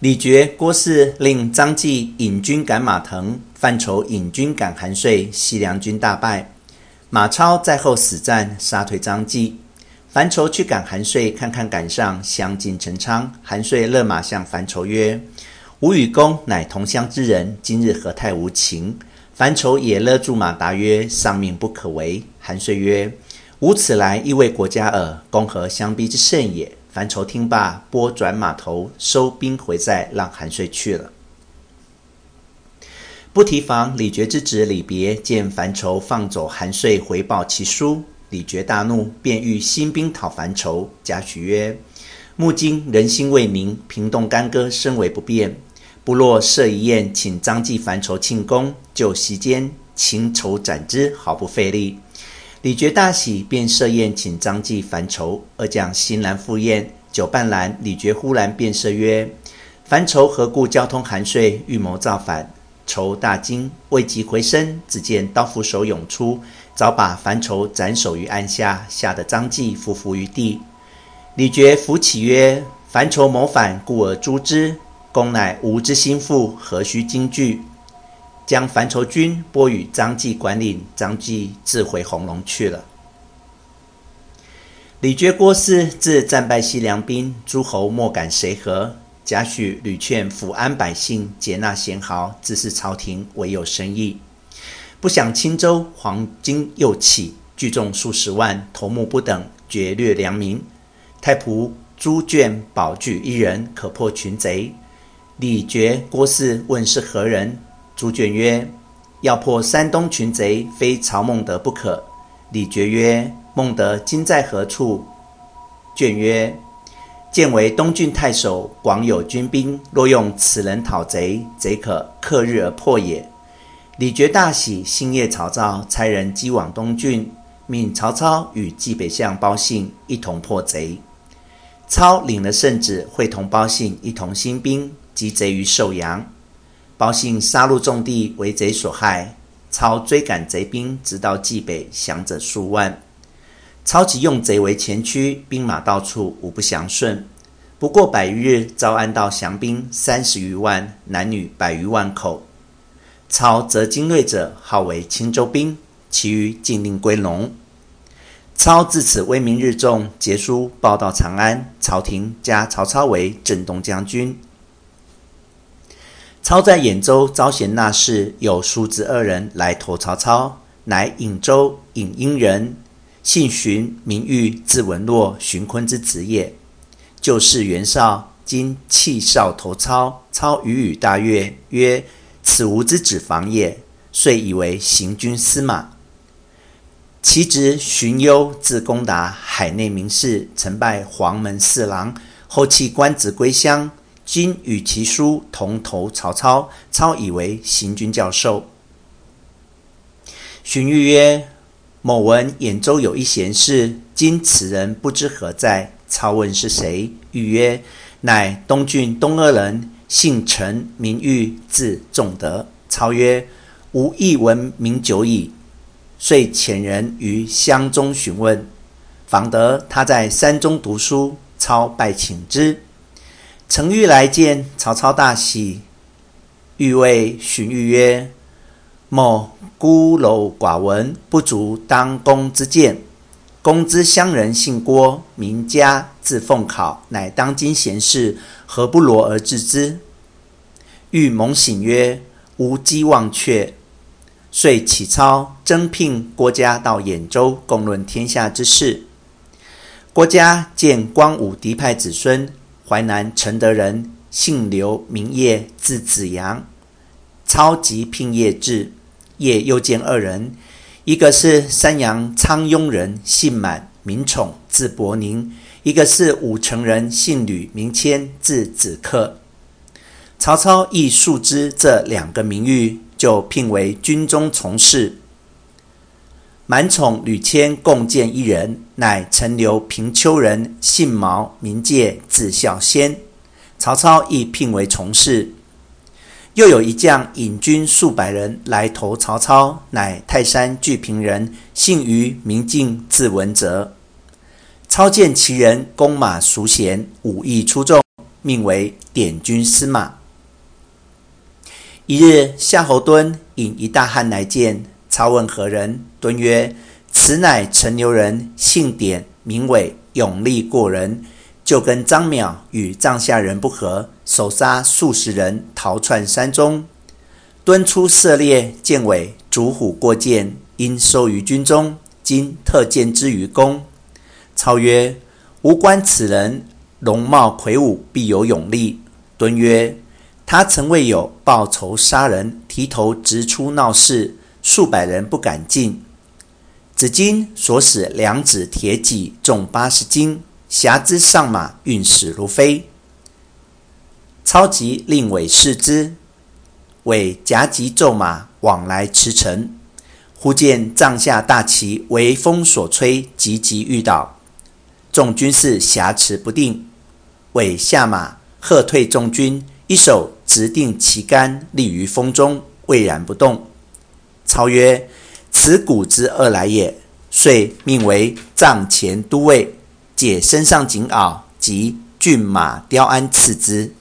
李傕、郭汜令张继引军赶马腾，范稠引军赶韩遂，西凉军大败。马超在后死战，杀退张继。樊稠去赶韩遂，看看赶上，相进陈仓。韩遂勒马向樊稠曰：“吾与公乃同乡之人，今日何太无情？”樊稠也勒住马答曰：“上命不可违。”韩遂曰：“吾此来亦为国家耳，公何相逼之甚也？”樊稠听罢，拨转马头，收兵回寨，让韩遂去了。不提防李傕之子李别见樊稠放走韩遂，回报其书，李傕大怒，便欲兴兵讨樊稠。贾诩曰：“目今人心未宁，平动干戈甚为不便。不若设一宴，请张继、樊稠庆功，就席间擒仇斩之，毫不费力。”李傕大喜，便设宴请张继、樊稠二将欣然赴宴。酒半阑，李傕忽然变色曰：“樊稠何故交通韩遂，预谋造反？”稠大惊，未及回身，只见刀斧手涌出，早把樊稠斩首于案下，吓得张继伏伏于地。李傕扶起曰：“樊稠谋反，故而诛之。公乃吾之心腹，何须惊惧？”将樊稠军拨与张继管领，张继自回弘农去了。李傕、郭汜自战败西凉兵，诸侯莫敢随和。贾诩屡劝抚安百姓，接纳贤豪，自是朝廷唯有生意。不想青州黄巾又起，聚众数十万，头目不等，劫掠良民。太仆朱眷保举一人，可破群贼。李傕、郭汜问是何人？朱眷曰：“要破山东群贼，非曹孟德不可。”李傕曰：“孟德今在何处？”眷曰：“见为东郡太守，广有军兵。若用此人讨贼，贼可克日而破也。”李傕大喜，星夜曹操，差人击往东郡，命曹操与济北相鲍信一同破贼。操领了圣旨，会同鲍信一同兴兵，击贼于寿阳。鲍信杀戮众地，为贼所害。操追赶贼兵，直到济北，降者数万。操即用贼为前驱，兵马到处，无不降顺。不过百余日，招安道降兵三十余万，男女百余万口。操择精锐者，号为青州兵，其余尽令归农。操自此威名日重，节书报到长安，朝廷加曹操为镇东将军。操在兖州招贤纳士，有叔侄二人来投曹操，乃颍州颍阴人，姓荀，名玉，字文洛，荀坤之子也。旧事袁绍，今弃少投操，操语语大悦，曰：“此吾之子房也。”遂以为行军司马。其侄荀攸，字公达，海内名士，曾拜黄门侍郎，后弃官职归乡。今与其叔同投曹操，操以为行军教授。荀彧曰：“某闻兖州有一贤士，今此人不知何在。”操问是谁，彧曰：“乃东郡东阿人，姓陈，名玉，字仲德。”操曰：“吾亦闻名久矣。”遂遣人于乡中询问，访得他在山中读书，操拜请之。程昱来见曹操，大喜。欲谓荀彧曰：“某孤陋寡闻，不足当公之见。公之乡人姓郭，名嘉，字奉考，乃当今贤士，何不罗而治之？”彧猛醒曰：“吾冀忘却。”遂启操征聘郭嘉到兖州，共论天下之事。郭嘉见光武嫡派子孙。淮南承德人，姓刘，名业，字子阳。操即聘业至，业又见二人，一个是山阳沧雍人，姓满，名宠，字伯宁；一个是武城人，姓吕，名谦，字子克。曹操亦素知这两个名誉，就聘为军中从事。满宠、吕谦共见一人，乃陈留平丘人，姓毛，名介，字孝先。曹操亦聘为从事。又有一将引军数百人来投曹操，乃泰山巨平人，姓于，名敬，字文泽。操见其人弓马熟娴，武艺出众，命为典军司马。一日，夏侯惇引一大汉来见，操问何人？敦曰：“此乃陈留人，姓典，名伟，勇力过人。就跟张邈与帐下人不和，手杀数十人，逃窜山中。敦出射猎，见伟逐虎过涧，因收于军中。今特荐之于公。”操曰：“吾观此人容貌魁梧，必有勇力。”敦曰：他曾为有报仇杀人，提头直出闹市，数百人不敢进。子今所使两指铁戟重八十斤，侠之上马，运使如飞。超级令纬视之，纬夹戟骤马往来驰骋，忽见帐下大旗为风所吹，急急欲倒，众军士挟持不定。纬下马喝退众军，一手。执定旗杆，立于风中，巍然不动。操曰：“此古之恶来也。”遂命为帐前都尉，解身上锦袄及骏马雕鞍赐之。